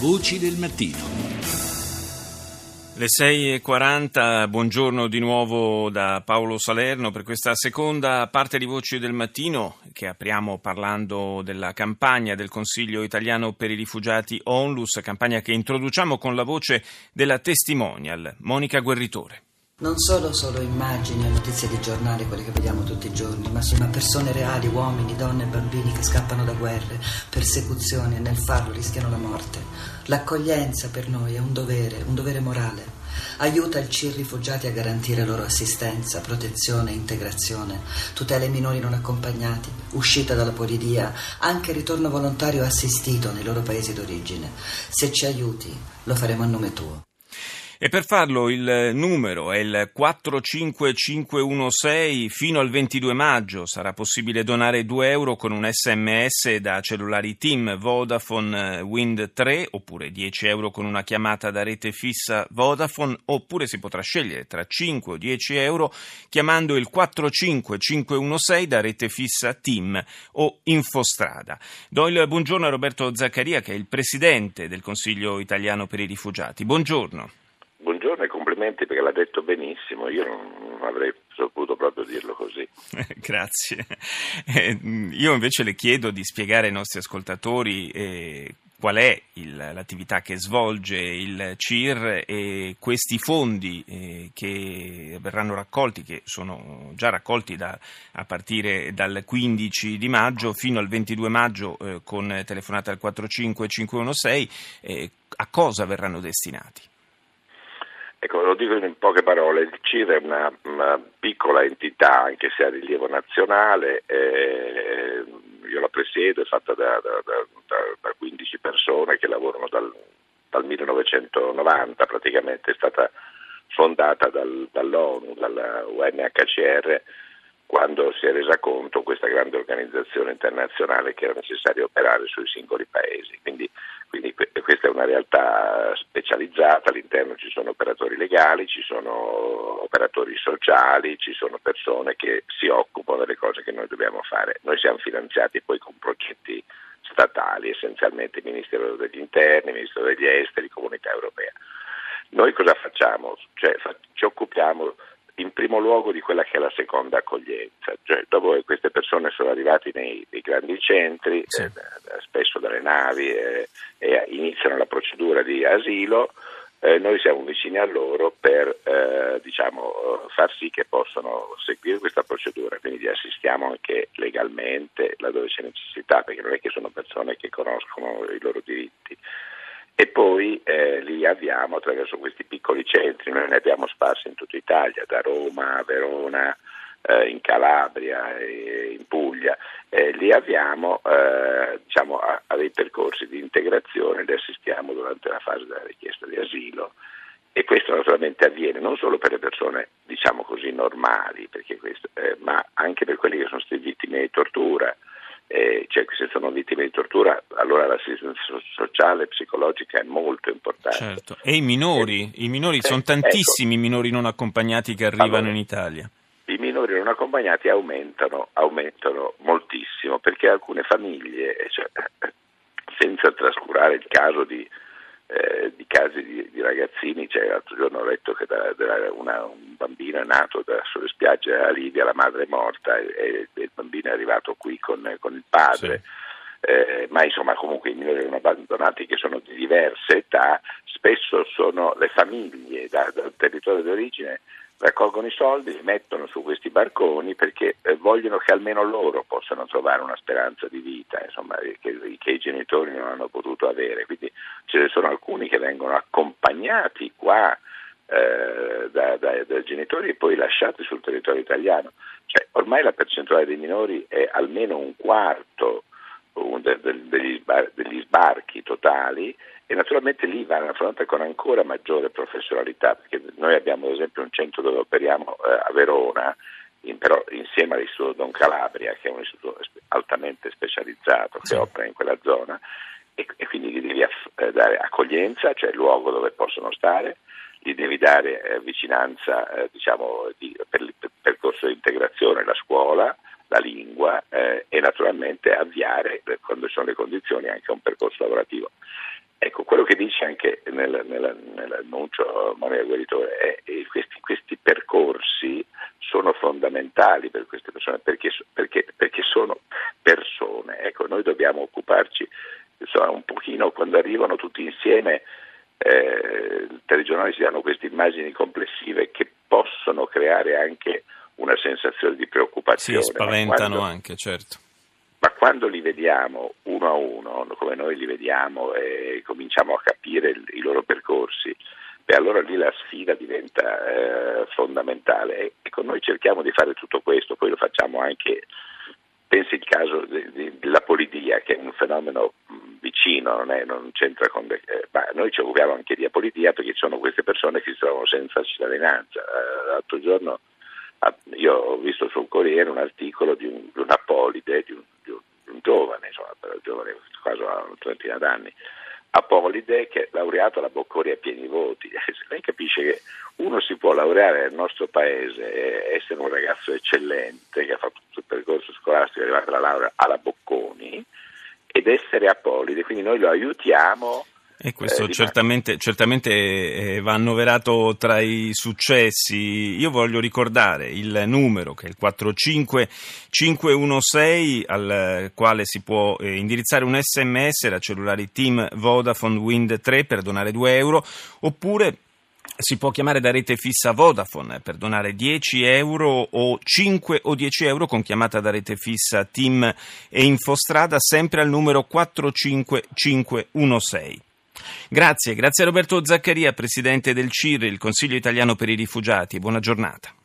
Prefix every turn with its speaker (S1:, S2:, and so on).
S1: Voci del mattino.
S2: Le 6.40, buongiorno di nuovo da Paolo Salerno per questa seconda parte di Voci del Mattino che apriamo parlando della campagna del Consiglio italiano per i rifugiati ONLUS, campagna che introduciamo con la voce della testimonial Monica Guerritore.
S3: Non solo solo immagini e notizie di giornale, quelle che vediamo tutti i giorni, ma sono persone reali, uomini, donne e bambini che scappano da guerre, persecuzioni e nel farlo rischiano la morte. L'accoglienza per noi è un dovere, un dovere morale. Aiuta il CIR rifugiati a garantire loro assistenza, protezione, integrazione, tutela ai minori non accompagnati, uscita dalla polidia, anche ritorno volontario assistito nei loro paesi d'origine. Se ci aiuti, lo faremo a nome tuo.
S2: E per farlo il numero è il 45516 fino al 22 maggio. Sarà possibile donare 2 euro con un sms da cellulari Team Vodafone Wind 3 oppure 10 euro con una chiamata da rete fissa Vodafone oppure si potrà scegliere tra 5 o 10 euro chiamando il 45516 da rete fissa Team o Infostrada. Do il buongiorno a Roberto Zaccaria che è il presidente del Consiglio italiano per i rifugiati. Buongiorno.
S4: Buongiorno e complimenti perché l'ha detto benissimo, io non avrei saputo proprio dirlo così.
S2: Grazie. Eh, io invece le chiedo di spiegare ai nostri ascoltatori eh, qual è il, l'attività che svolge il CIR e questi fondi eh, che verranno raccolti, che sono già raccolti da, a partire dal 15 di maggio fino al 22 maggio con telefonata al 45516, eh, a cosa verranno destinati?
S4: Ecco, lo dico in poche parole, il CIR è una, una piccola entità, anche se a rilievo nazionale, eh, io la presiedo, è fatta da, da, da, da 15 persone che lavorano dal, dal, 1990, praticamente è stata fondata dal, dall'ONU, dalla UNHCR, quando si è resa conto questa grande organizzazione internazionale che era necessario operare sui singoli paesi. Quindi, quindi questa è una realtà specializzata, all'interno ci sono operatori legali, ci sono operatori sociali, ci sono persone che si occupano delle cose che noi dobbiamo fare. Noi siamo finanziati poi con progetti statali, essenzialmente il Ministero degli Interni, il Ministero degli Esteri, Comunità Europea. Noi cosa facciamo? Cioè, ci occupiamo in primo luogo di quella che è la seconda accoglienza, cioè dopo che queste persone sono arrivate nei, nei grandi centri, sì. eh, spesso dalle navi, eh, e iniziano la procedura di asilo, eh, noi siamo vicini a loro per eh, diciamo, far sì che possano seguire questa procedura, quindi li assistiamo anche legalmente laddove c'è necessità, perché non è che sono persone che conoscono i loro diritti. E poi eh, li avviamo attraverso questi piccoli centri, noi ne abbiamo sparsi in tutta Italia, da Roma a Verona, eh, in Calabria e in Puglia, eh, li avviamo eh, diciamo, dei percorsi di integrazione, li assistiamo durante la fase della richiesta di asilo e questo naturalmente avviene non solo per le persone diciamo così normali, questo, eh, ma anche per quelli che sono stati vittime di tortura, eh, cioè se sono vittime di tortura allora l'assistenza sociale e psicologica è molto importante.
S2: Certo. E i minori, eh, i minori sono ecco. tantissimi ecco. i minori non accompagnati che arrivano allora, in Italia.
S4: I minori non accompagnati aumentano, aumentano moltissimo perché alcune famiglie, cioè, senza trascurare il caso di eh, di casi di, di, ragazzini, cioè, l'altro giorno ho letto che da, da una, un bambino è nato da, sulle spiagge della Libia, la madre è morta e, e il bambino è arrivato qui con, con il padre. Sì. Eh, ma insomma comunque i minori non abbandonati che sono di diverse età, spesso sono le famiglie da, dal territorio d'origine raccolgono i soldi, li mettono su questi barconi perché eh, vogliono che almeno loro possano trovare una speranza di vita, insomma, che, che, i genitori non hanno potuto avere. Quindi ce ne sono alcuni che vengono accompagnati qua eh, dai da, da genitori e poi lasciati sul territorio italiano. Cioè, ormai la percentuale dei minori è almeno un quarto degli, degli sbarchi totali e naturalmente lì vanno affrontati con ancora maggiore professionalità perché noi abbiamo ad esempio un centro dove operiamo eh, a Verona in, però insieme all'Istituto Don Calabria che è un istituto altamente specializzato che opera in quella zona e, e quindi gli devi aff- eh, dare accoglienza, cioè il luogo dove possono stare, gli devi dare eh, vicinanza eh, diciamo, di, per il percorso di integrazione, la scuola, la lingua eh, e naturalmente avviare, quando ci sono le condizioni, anche un percorso lavorativo. Ecco, quello che dice anche nel, nel, nell'annuncio Monica Gueritore è che questi, questi, percorsi sono fondamentali per queste persone perché, perché, perché sono persone. Ecco, noi dobbiamo occuparci insomma, un pochino quando arrivano tutti insieme eh, i telegiornali si danno queste immagini complessive che possono creare anche una sensazione di preoccupazione.
S2: Sì, spaventano quando, anche, certo.
S4: Ma quando li vediamo uno a uno, come noi li vediamo e cominciamo a capire il, i loro percorsi, beh, allora lì la sfida diventa eh, fondamentale. E, ecco, noi cerchiamo di fare tutto questo, poi lo facciamo anche, pensi il caso della politia, che è un fenomeno vicino, non, è, non c'entra con... Eh, ma noi ci occupiamo anche di apolitia perché ci sono queste persone che si trovano senza cittadinanza. Eh, l'altro giorno io ho visto sul Corriere un articolo di un, di un apolide, di un, di un, di un giovane, insomma, giovane, quasi a una trentina d'anni, Apolide che è laureato alla Bocconi a pieni voti. Lei capisce che uno si può laureare nel nostro paese, essere un ragazzo eccellente che ha fatto tutto il percorso scolastico, è arrivato alla laurea alla Bocconi, ed essere apolide, quindi noi lo aiutiamo.
S2: E questo eh, certamente, certamente eh, va annoverato tra i successi. Io voglio ricordare il numero che è il 45516 al quale si può eh, indirizzare un sms, la cellulare Team Vodafone Wind 3 per donare 2 euro, oppure si può chiamare da rete fissa Vodafone per donare 10 euro o 5 o 10 euro con chiamata da rete fissa Team e Infostrada sempre al numero 45516. Grazie, grazie a Roberto Zaccaria, Presidente del CIR, il Consiglio Italiano per i Rifugiati. Buona giornata.